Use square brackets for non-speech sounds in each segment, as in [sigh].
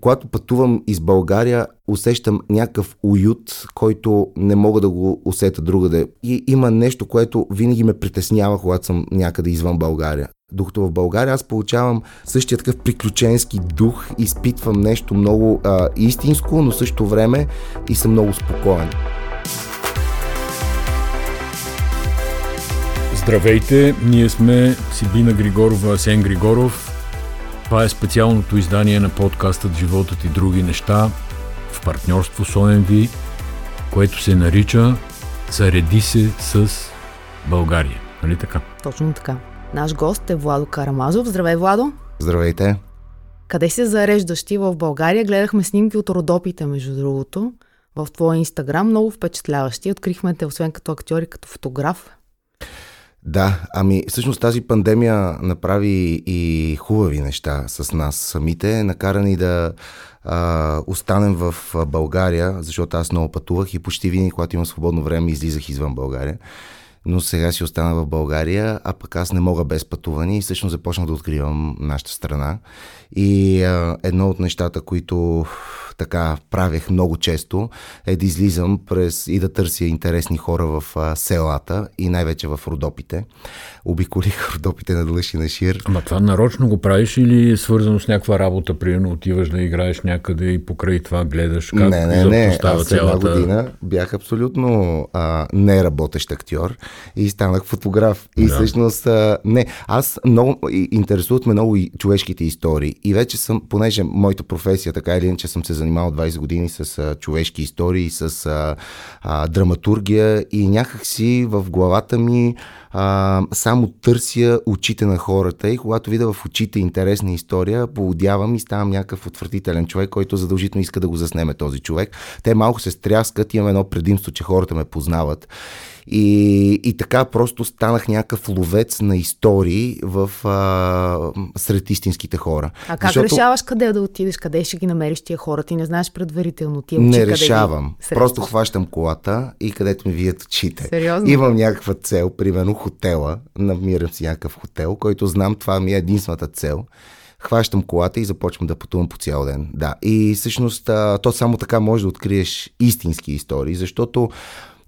когато пътувам из България, усещам някакъв уют, който не мога да го усета другаде. И има нещо, което винаги ме притеснява, когато съм някъде извън България. Докато в България аз получавам същия такъв приключенски дух, изпитвам нещо много а, истинско, но също време и съм много спокоен. Здравейте, ние сме Сибина Григорова, Асен Григоров. Това е специалното издание на подкастът Животът и други неща в партньорство с ОМВ, което се нарича Зареди се с България. Нали така? Точно така. Наш гост е Владо Карамазов. Здравей, Владо! Здравейте! Къде се зареждаш ти в България? Гледахме снимки от Родопите, между другото, в твоя инстаграм. Много впечатляващи. Открихме те, освен като актьор и като фотограф. Да, ами всъщност тази пандемия направи и хубави неща с нас самите, накарани да а, останем в България, защото аз много пътувах и почти винаги, когато имам свободно време, излизах извън България. Но сега си остана в България, а пък аз не мога без пътуване и всъщност започнах да откривам нашата страна. И а, едно от нещата, които така правех много често, е да излизам през и да търся интересни хора в а, селата и най-вече в Родопите. Обиколих [laughs] Родопите на Длъж и на Шир. Ама това нарочно го правиш или е свързано с някаква работа, примерно отиваш да играеш някъде и покрай това гледаш как не, не, не. Аз цялата... една година бях абсолютно а, неработещ актьор и станах фотограф. И да. всъщност, а, не, аз много, интересуват ме много и човешките истории. И вече съм, понеже моята професия, така или иначе съм се занимавал 20 години с а, човешки истории, с а, а, драматургия и някак си в главата ми а, само търся очите на хората и когато видя в очите интересна история, поводявам и ставам някакъв отвратителен човек, който задължително иска да го заснеме този човек. Те малко се стряскат, имам едно предимство, че хората ме познават. И, и така просто станах някакъв ловец на истории в, а, сред истинските хора. А как Защото... решаваш къде да отидеш, къде ще ги намериш тия хора? Ти не знаеш предварително тия очи, Не решавам. Ги... Просто хващам колата и където ми вият очите. Сериозно? Имам някаква цел, примерно хотела, намирам си някакъв хотел, който знам, това ми е единствената цел хващам колата и започвам да пътувам по цял ден. Да. И всъщност то само така може да откриеш истински истории, защото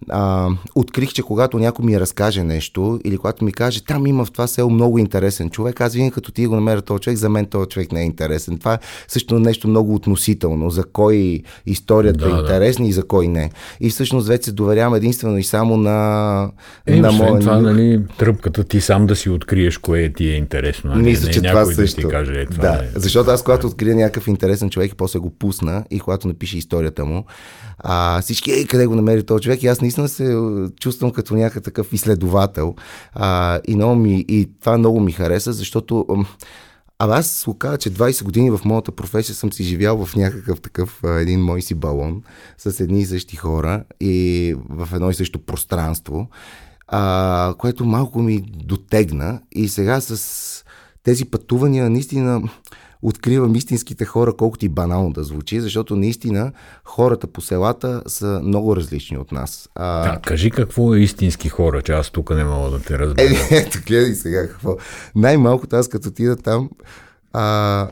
а, открих, че когато някой ми разкаже нещо или когато ми каже, там има в това село много интересен човек, аз винаги като ти го намеря този човек, за мен този човек не е интересен. Това е също нещо много относително, за кой историята да, е интересна да. и за кой не. И всъщност вече се доверявам единствено и само на, е, на моя... това, нали, тръпката ти сам да си откриеш кое ти е интересно. Нали? Мисля, не, че не това също. Да ти каже, е, това да, е... защото аз когато открия някакъв интересен човек и после го пусна и когато напише историята му, а, всички, ей, къде го намери този човек? И аз наистина се чувствам като някакъв такъв изследовател. А, и, много ми, и това много ми хареса, защото а аз го кажа, че 20 години в моята професия съм си живял в някакъв такъв един мой си балон с едни и същи хора и в едно и също пространство, а, което малко ми дотегна и сега с тези пътувания наистина откривам истинските хора, колкото и банално да звучи, защото наистина хората по селата са много различни от нас. А... Да, кажи какво е истински хора, че аз тук не мога да те разбера. Е, ето, гледай сега какво. Най-малкото аз като отида там, а,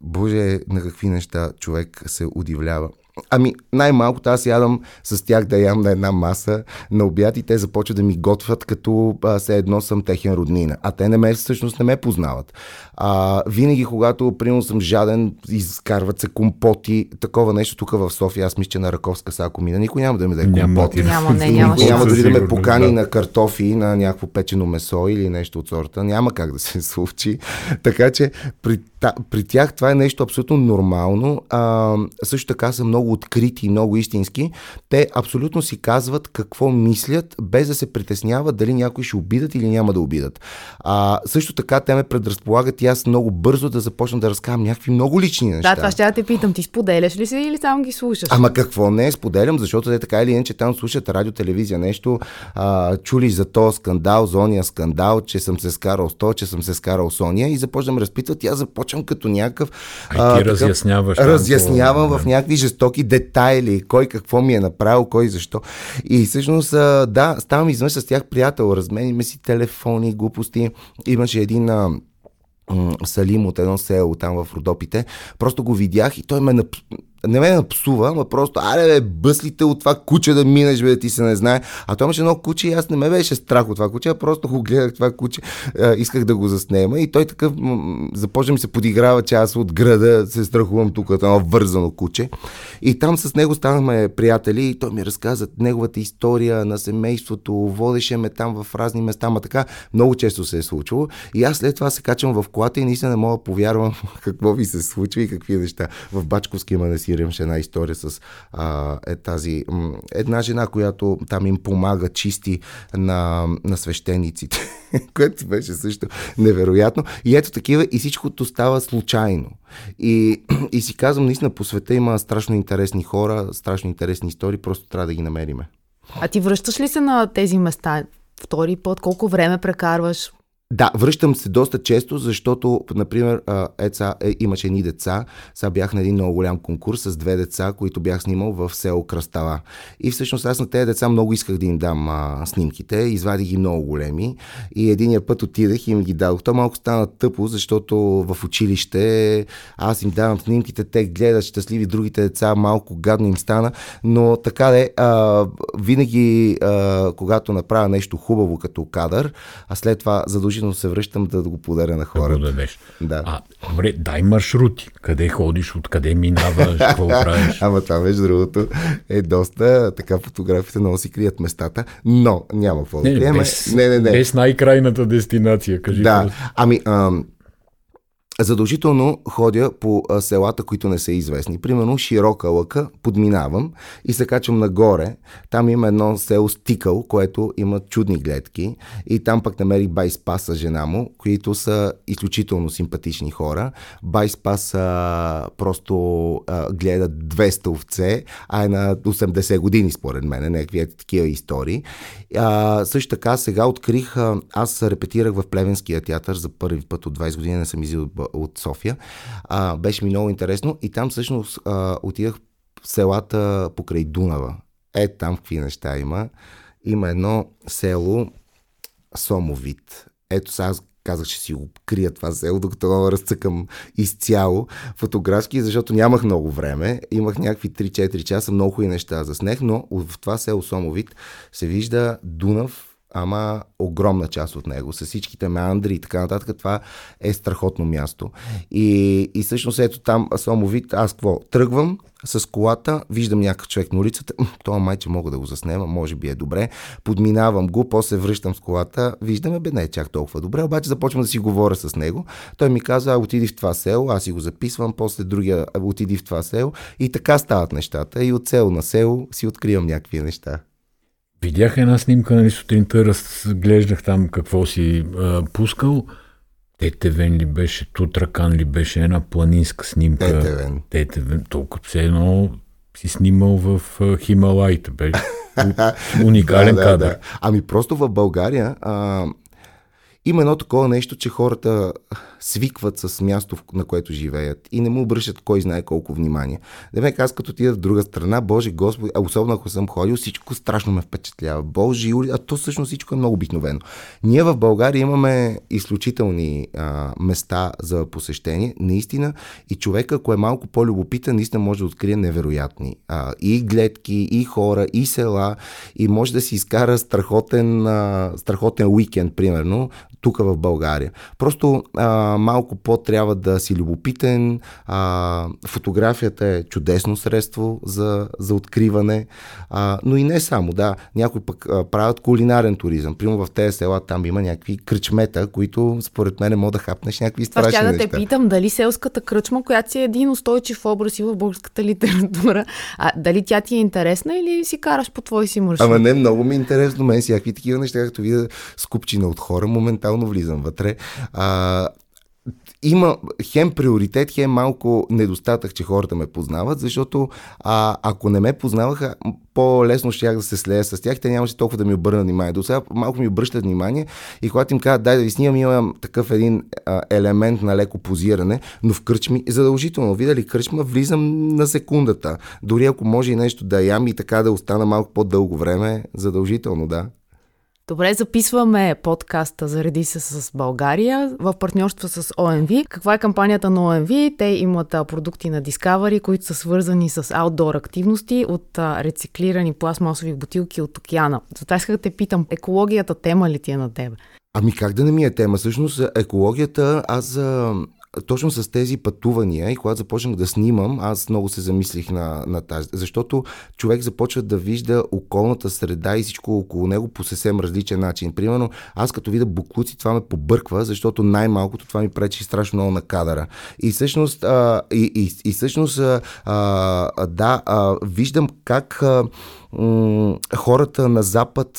боже, на какви неща човек се удивлява. Ами, най-малкото аз ядам с тях да ям на една маса на обяд и те започват да ми готвят като а, все едно съм техен роднина. А те не ме, всъщност не ме познават. А, винаги, когато, примерно, съм жаден, изкарват се компоти, такова нещо тук в София, аз мисля, че на Раковска са, ако мина, никой няма да ми даде компоти. Няма, не, няма, никой няма дори да ме покани да. на картофи, на някакво печено месо или нещо от сорта. Няма как да се [laughs] случи. Така че при, та, при тях това е нещо абсолютно нормално. А, също така са много открити и много истински. Те абсолютно си казват какво мислят, без да се притесняват дали някой ще обидат или няма да обидат. А, също така те ме предразполагат и аз много бързо да започна да разказвам някакви много лични неща. Да, това ще я те питам. Ти споделяш ли се или само ги слушаш? Ама какво не споделям, защото те така или иначе там слушат радио, телевизия, нещо. А, чули за то скандал, зония скандал, че съм се скарал с то, че съм се скарал с Сония и започвам да разпитват. И аз започвам като някакъв. А, ти такъв, разясняваш. Разяснявам в някакви жестоки детайли, кой какво ми е направил, кой защо. И всъщност, да, ставам извън с тях приятел, размениме си телефони, глупости. Имаше един Салим от едно село там в Родопите. Просто го видях и той ме не ме напсува, ама просто, аре бе, бъслите от това куче да минеш, бе, ти се не знае. А той имаше едно куче и аз не ме беше страх от това куче, а просто го гледах това куче, а, исках да го заснема и той такъв м- започна ми се подиграва, че аз от града се страхувам тук от едно вързано куче. И там с него станахме приятели и той ми разказа неговата история на семейството, водеше ме там в разни места, ма така много често се е случвало. И аз след това се качвам в колата и наистина не мога да повярвам [laughs] какво ви се случва и какви неща. В Бачковски има Сирия една история с а, е тази, една жена, която там им помага, чисти на, на свещениците, [laughs] което беше също невероятно. И ето такива и всичкото става случайно. И, [clears throat] и си казвам, наистина по света има страшно интересни хора, страшно интересни истории, просто трябва да ги намериме. А ти връщаш ли се на тези места втори път? Колко време прекарваш? Да, връщам се доста често, защото, например, еца, е, имаше едни деца. Сега бях на един много голям конкурс с две деца, които бях снимал в село Кръстава. И всъщност аз на тези деца много исках да им дам а, снимките. Извадих ги много големи. И единия път отидах и им ги дадох. То малко стана тъпо, защото в училище аз им давам снимките, те гледат щастливи другите деца, малко гадно им стана. Но така де, а, винаги, а, когато направя нещо хубаво като кадър, а след това задължително задължително се връщам да го подаря на хората. Да го дадеш. Да. А, добре, дай маршрути. Къде ходиш, откъде минаваш, [laughs] какво правиш? Ама това, между другото, е доста, така фотографите много си крият местата, но няма какво да крием. Без, не, не, не. без най-крайната дестинация, кажи. Да, ами, ам, задължително ходя по селата, които не са известни. Примерно Широка лъка, подминавам и се качвам нагоре. Там има едно село Стикъл, което има чудни гледки и там пък намерих Байспас с жена му, които са изключително симпатични хора. Байспас а, просто а, гледа 200 овце, а е на 80 години според мен, някакви такива истории. А, също така сега открих, аз репетирах в Плевенския театър за първи път от 20 години, не съм изил от София. А, беше ми много интересно и там всъщност а, отидах в селата покрай Дунава. Е, там какви неща има. Има едно село Сомовит. Ето сега аз казах, че си го крия това село, докато го разцъкам изцяло фотографски, защото нямах много време. Имах някакви 3-4 часа, много хубави неща за снег, но в това село Сомовит се вижда Дунав ама огромна част от него, с всичките меандри и така нататък, това е страхотно място. И, и всъщност ето там само вид, аз какво, тръгвам с колата, виждам някакъв човек на улицата, това майче мога да го заснема, може би е добре, подминавам го, после връщам с колата, виждаме, бе, не е чак толкова добре, обаче започвам да си говоря с него. Той ми казва, отиди в това село, аз си го записвам, после другия отиди в това село и така стават нещата и от село на село си откривам някакви неща. Видях една снимка, нали, сутринта разглеждах там какво си а, пускал. Тетевен ли беше, Тутракан ли беше, една планинска снимка. Тетевен. Тетевен, толкова все едно си снимал в Хималайте. Беше [laughs] уникален да, кадър. Да, да. Ами просто в България а, има едно такова нещо, че хората свикват с място, на което живеят и не му обръщат кой знае колко внимание. Демек, аз като отида в друга страна, Боже Господи, а особено ако съм ходил, всичко страшно ме впечатлява. Боже, Юли, а то всъщност всичко е много обикновено. Ние в България имаме изключителни а, места за посещение, наистина, и човека, ако е малко по-любопитен, наистина може да открие невероятни. А, и гледки, и хора, и села, и може да си изкара страхотен, а, страхотен уикенд, примерно, тук в България. Просто а, малко по-трябва да си любопитен. А, фотографията е чудесно средство за, за откриване, а, но и не само, да. Някои пък а, правят кулинарен туризъм. Примерно в тези села там има някакви кръчмета, които според мен мога да хапнеш някакви страшни неща. да те питам дали селската кръчма, която си е един устойчив образ и в българската литература, а дали тя ти е интересна или си караш по твой си маршрут? Ама не, много ми е интересно. Мен си някакви такива неща, като видя скупчина от хора, моментално тотално влизам вътре. А, има хем приоритет, хем малко недостатък, че хората ме познават, защото а, ако не ме познаваха, по-лесно ще да се слея с тях, те нямаше толкова да ми обърнат внимание. До сега малко ми обръщат внимание и когато им казват, дай да ви снимам, имам такъв един а, елемент на леко позиране, но в кръчми е задължително. Видали кръчма, влизам на секундата. Дори ако може и нещо да ям и така да остана малко по-дълго време, задължително, да. Добре, записваме подкаста Зареди се с България в партньорство с ОМВ. Каква е кампанията на ОМВ? Те имат продукти на Discovery, които са свързани с аутдор активности от рециклирани пластмасови бутилки от океана. Затова исках да те питам, екологията тема ли ти е на теб? Ами как да не ми е тема? Всъщност екологията, аз точно с тези пътувания и когато започнах да снимам, аз много се замислих на, на тази. Защото човек започва да вижда околната среда и всичко около него по съвсем различен начин. Примерно, аз като видя буклуци, това ме побърква, защото най-малкото това ми пречи страшно много на кадъра. И всъщност, а, и, и, и всъщност а, а, да, а, виждам как а, м- хората на Запад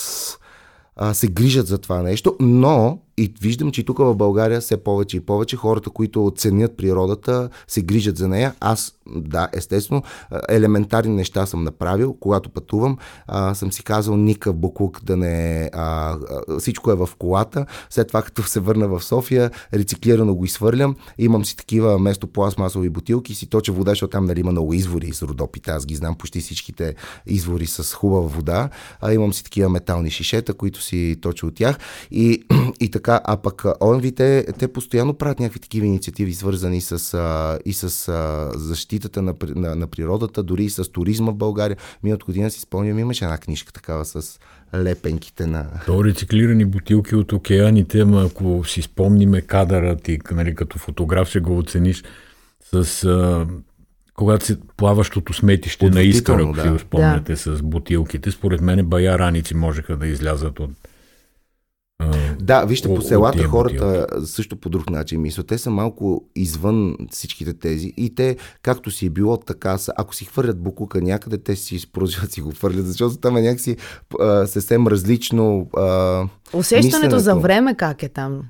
се грижат за това нещо, но и виждам, че тук в България все повече и повече хората, които оценят природата, се грижат за нея. Аз, да, естествено, елементарни неща съм направил. Когато пътувам, а, съм си казал никакъв буклук да не... А, всичко е в колата. След това, като се върна в София, рециклирано го изхвърлям. Имам си такива место пластмасови бутилки, си точа вода, защото там нали, има много извори с родопите. Аз ги знам почти всичките извори с хубава вода. А, имам си такива метални шишета, които си точа от тях. И, [clears throat] и така така, а пък ОМВ, те, те постоянно правят някакви такива инициативи, свързани с, а, и с а, защитата на, на, на природата, дори и с туризма в България. Миналата година си спомням, имаше една книжка такава с лепенките на... То рециклирани бутилки от океаните, ама ако си спомниме кадъра ти, нали, като фотограф ще го оцениш с... А, когато си плаващото сметище на Искара, ако да. си спомняте, да. с бутилките, според мен бая раници можеха да излязат от да, вижте, по селата хората също по друг начин мислят. Те са малко извън всичките тези и те, както си е било така, са, ако си хвърлят букука някъде, те си продължават [laughs] си го хвърлят, защото там е някакси а, съвсем различно. А, Усещането мисленето. за време как е там?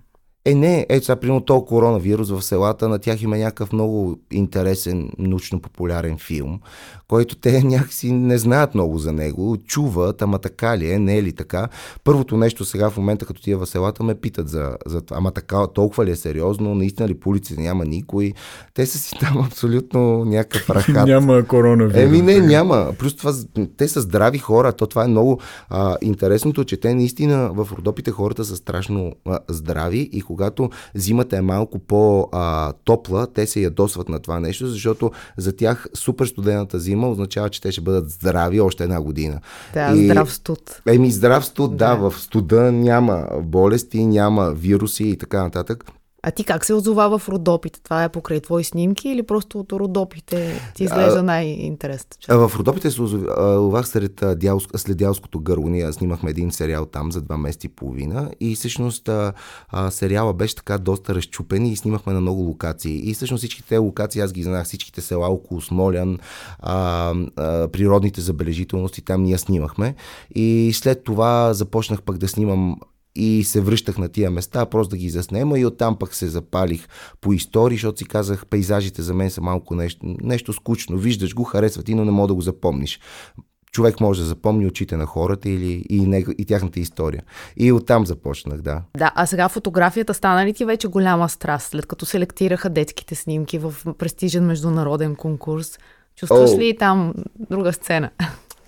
Е, не, ето сега, примерно, този коронавирус в селата, на тях има някакъв много интересен, научно-популярен филм, който те [laughs] някакси не знаят много за него, чуват, ама така ли е, не е ли така. Първото нещо сега в момента, като тия в селата, ме питат за, за това, ама така, толкова ли е сериозно, наистина ли по улиците няма никой. Те са си [laughs] там абсолютно някакъв [laughs] рахат. няма коронавирус. Еми не, няма. Плюс това, те са здрави хора, то това е много а, интересното, че те наистина в Родопите хората са страшно а, здрави и когато зимата е малко по-топла, те се ядосват на това нещо, защото за тях супер студената зима означава, че те ще бъдат здрави още една година. Да, и, здрав студ. Еми, здрав студ, да. да, в студа няма болести, няма вируси и така нататък. А ти как се озова в Родопите? Това е покрай твои снимки или просто от Родопите ти изглежда най-интересно? В Родопите се озовах след, дялско, след дялското гърло. Ние снимахме един сериал там за два месеца и половина и всъщност а, а, сериала беше така доста разчупен и снимахме на много локации. И всъщност всичките локации аз ги знах, всичките села около Смолян, а, а, природните забележителности, там ние снимахме. И след това започнах пък да снимам и се връщах на тия места, просто да ги заснема и оттам пък се запалих по истории, защото си казах, пейзажите за мен са малко нещо, нещо скучно. Виждаш го, харесва ти, но не мога да го запомниш човек може да запомни очите на хората или и, него, и тяхната история. И оттам започнах, да. Да, а сега фотографията стана ли ти вече голяма страст, след като селектираха детските снимки в престижен международен конкурс? Чувстваш О, ли там друга сцена?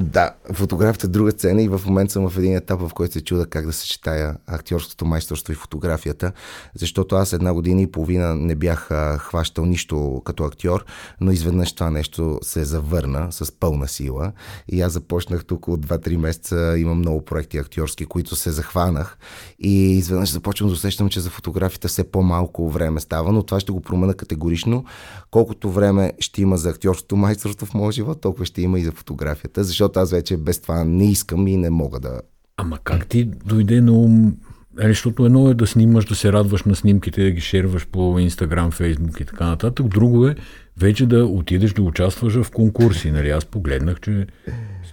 Да, фотографията е друга цена и в момента съм в един етап, в който се чуда как да съчетая актьорското майсторство и фотографията, защото аз една година и половина не бях хващал нищо като актьор, но изведнъж това нещо се завърна с пълна сила и аз започнах тук от 2-3 месеца, имам много проекти актьорски, които се захванах и изведнъж започвам да усещам, че за фотографията все по-малко време става, но това ще го променя категорично. Колкото време ще има за актьорското майсторство в моя живот, толкова ще има и за фотографията, защото защото аз вече без това не искам и не мога да. Ама как ти дойде на ум? Е, защото едно е да снимаш, да се радваш на снимките, да ги шерваш по Инстаграм, Фейсбук и така нататък. Друго е вече да отидеш да участваш в конкурси. Нали? Аз погледнах, че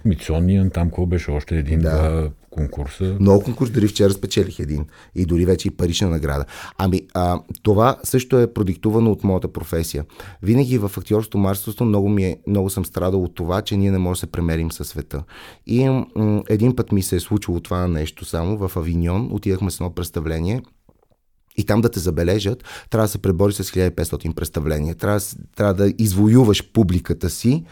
Смитсониан, там какво беше още един, да. два конкурса. Много конкурс, дори вчера спечелих един. И дори вече и парична награда. Ами, а, това също е продиктувано от моята професия. Винаги в актьорството, марството много, ми е, много съм страдал от това, че ние не можем да се премерим със света. И м- един път ми се е случило това нещо само в Авиньон. Отидахме с едно представление и там да те забележат, трябва да се пребори с 1500 представления. Трябва, трябва да извоюваш публиката си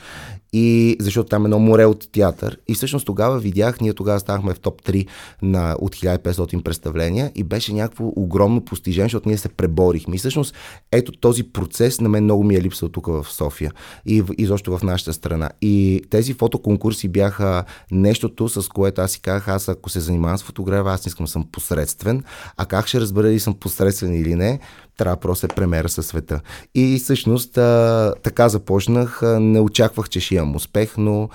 И защото там е едно море от театър. И всъщност тогава видях, ние тогава станахме в топ 3 на, от 1500 представления и беше някакво огромно постижение, защото ние се преборихме. И всъщност ето този процес на мен много ми е липсал тук в София и изобщо в нашата страна. И тези фотоконкурси бяха нещото, с което аз си казах, аз ако се занимавам с фотография, аз не искам да съм посредствен. А как ще разбера дали съм посредствен или не? Трябва просто да премера със света. И всъщност а, така започнах. Не очаквах, че ще имам успех, но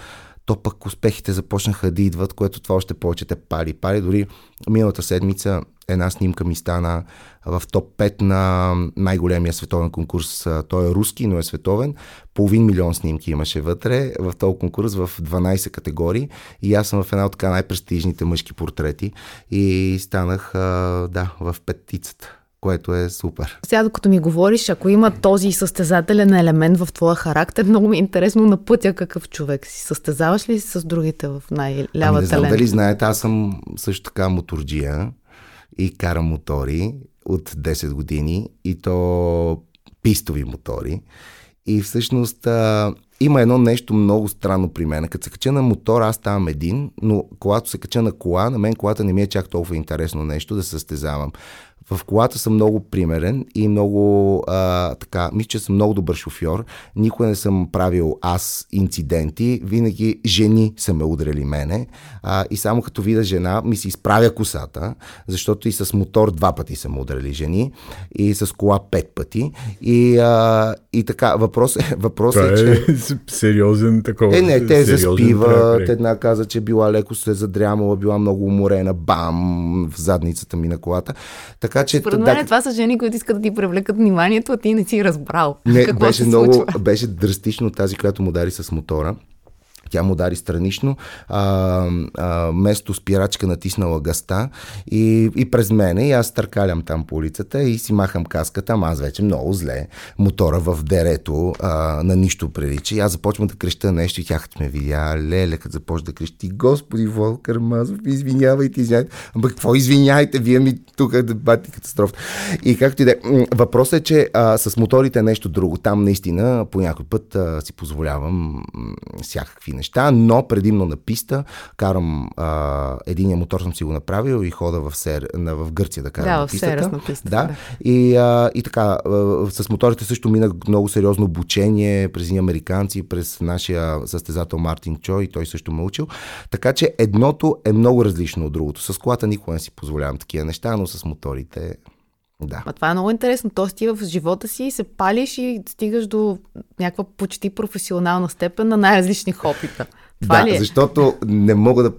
то пък успехите започнаха да идват, което това още повече те пали. Пали дори миналата седмица една снимка ми стана в топ 5 на най-големия световен конкурс. Той е руски, но е световен. Половин милион снимки имаше вътре в този конкурс в 12 категории и аз съм в една от така най-престижните мъжки портрети и станах, да, в петицата което е супер. Сега, докато ми говориш, ако има този състезателен елемент в твоя характер, много ми е интересно на пътя какъв човек си. Състезаваш ли си с другите в най-лявата ами не знам дали знаете, аз съм също така моторджия и карам мотори от 10 години и то пистови мотори. И всъщност има едно нещо много странно при мен. Като се кача на мотор, аз ставам един, но когато се кача на кола, на мен колата не ми е чак толкова интересно нещо да състезавам. В колата съм много примерен и много а, така, мисля, че съм много добър шофьор. Никога не съм правил аз инциденти, винаги жени са ме удрали мене а, и само като видя жена ми се изправя косата, защото и с мотор два пъти са удрали жени и с кола пет пъти и, а, и така, въпрос е, въпрос е, че... е сериозен такова. Е, не, те заспиват, една каза, че била леко се задрямала, била много уморена, бам, в задницата ми на колата. Така че, Според мен да, това са жени, които искат да ти привлекат вниманието, а ти не си разбрал. Не, [laughs] какво беше много, беше драстично тази, която му дари с мотора. Тя му дари странично, а, а, место спирачка натиснала гъста и, и през мене и аз търкалям там по улицата и си махам каската, ама аз вече много зле. Мотора в дерето а, на нищо прилича. И аз започвам да креща нещо и тя ме видя, леле, като започва да крещи, Господи Волкър Мазов, извинявайте, извинявайте. Ама какво извиняйте, вие ми тук да бати катастрофа. И както и да е, въпросът е, че а, с моторите е нещо друго. Там наистина по някой път а, си позволявам всякакви неща, но предимно на писта. Карам а, единия мотор съм си го направил и хода в, Сер, на, в Гърция да карам да, на пистата. на пистата. Да. да. И, а, и така, а, с моторите също минах много сериозно обучение през ни американци, през нашия състезател Мартин Чой, той също ме учил. Така че едното е много различно от другото. С колата никога не си позволявам такива неща, но с моторите да. А това е много интересно. Тоест ти в живота си се палиш и стигаш до някаква почти професионална степен на най-различни хопита. Това да, ли е? защото не мога да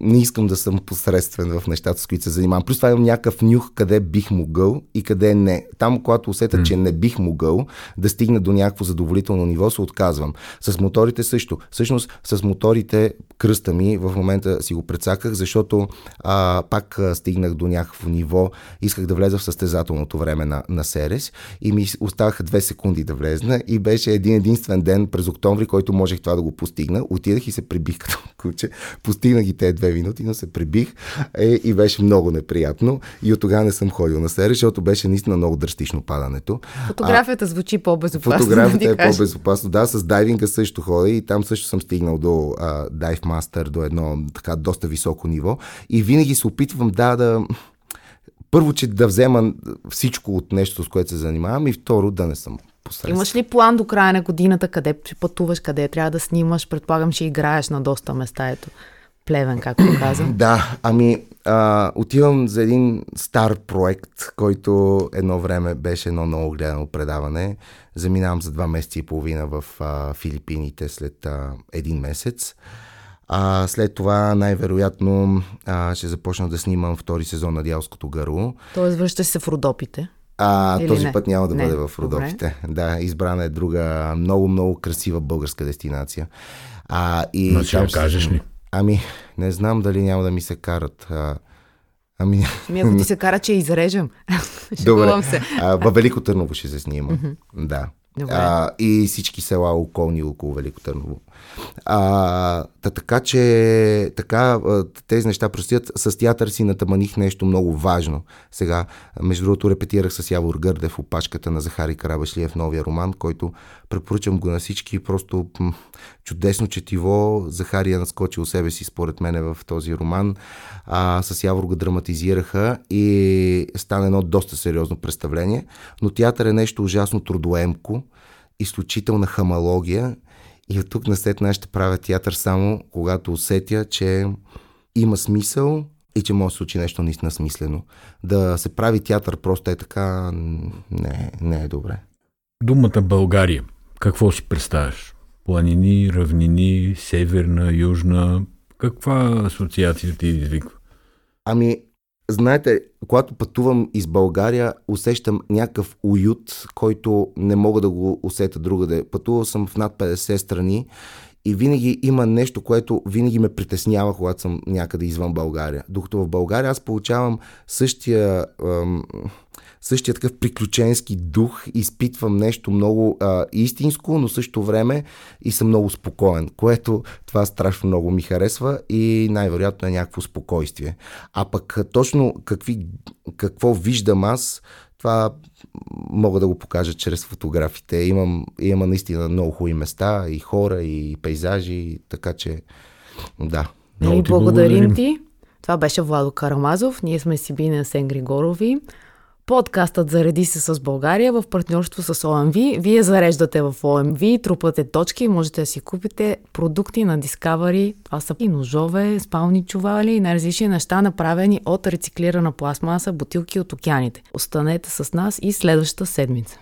не искам да съм посредствен в нещата, с които се занимавам. Плюс това имам някакъв нюх къде бих могъл и къде не. Там, когато усета, mm. че не бих могъл да стигна до някакво задоволително ниво, се отказвам. С моторите също. Всъщност, с моторите кръста ми в момента си го прецаках, защото а, пак а, стигнах до някакво ниво. Исках да влеза в състезателното време на, на Серес и ми оставаха две секунди да влезна и беше един единствен ден през октомври, който можех това да го постигна. Отидах и се прибих [laughs] като куче. Постигнах ги те две минути, но се прибих е, и беше много неприятно. И от тогава не съм ходил на сере, защото беше наистина много драстично падането. Фотографията а, звучи по-безопасно. Фотографията да е по-безопасно. Да, с дайвинга също ходя и там също съм стигнал до дайв мастер, до едно така доста високо ниво. И винаги се опитвам да, да първо, че да взема всичко от нещо, с което се занимавам и второ, да не съм посредствен. Имаш ли план до края на годината, къде ще пътуваш, къде трябва да снимаш? Предполагам, ще играеш на доста места, ето. Плевен, както [clears throat] каза. да, ами а, отивам за един стар проект, който едно време беше едно много гледано предаване. Заминавам за два месеца и половина в а, Филипините след а, един месец. А, след това най-вероятно а, ще започна да снимам втори сезон на Дялското гърло. Тоест връщаш се в Родопите? А, този не? път няма да не. бъде в Родопите. Добре. Да, избрана е друга много, много красива българска дестинация. А, и Но ще кажеш ли? Ами, не знам дали няма да ми се карат. А, ами... Ами ако ти [laughs] се кара, че изрежем. [laughs] Добре. се. А, във Велико Търново ще се снимам. Mm-hmm. Да. А, и всички села околни около Велико Търново. А, та, така че така, тези неща простят. С театър си натаманих нещо много важно. Сега, между другото, репетирах с Явор Гърдев опашката на Захари Карабашлиев новия роман, който препоръчам го на всички. Просто м- чудесно четиво. Захария наскочил себе си, според мен, в този роман. А, с Явор го драматизираха и стана едно доста сериозно представление. Но театър е нещо ужасно трудоемко, изключителна хамалогия и от тук на след ще правя театър само когато усетя, че има смисъл и че може да се случи нещо наистина смислено. Да се прави театър просто е така, не, не е добре. Думата България, какво си представяш? Планини, равнини, северна, южна, каква асоциация ти извиква? Ами, знаете, когато пътувам из България, усещам някакъв уют, който не мога да го усета другаде. Пътувал съм в над 50 страни и винаги има нещо, което винаги ме притеснява, когато съм някъде извън България. Докато в България аз получавам същия, ам, същия такъв приключенски дух, изпитвам нещо много а, истинско, но също време и съм много спокоен, което това страшно много ми харесва и най-вероятно е някакво спокойствие. А пък точно какви, какво виждам аз, това мога да го покажа чрез фотографите. Имам, имам наистина много хубави места, и хора, и пейзажи, така че да. Много и благодарим, ти. Това беше Владо Карамазов. Ние сме Сибина Сен Григорови. Подкастът Зареди се с България в партньорство с ОМВ. Вие зареждате в ОМВ, трупате точки и можете да си купите продукти на Discovery. Това са и ножове, спални чували и най-различни неща, направени от рециклирана пластмаса, бутилки от океаните. Останете с нас и следващата седмица.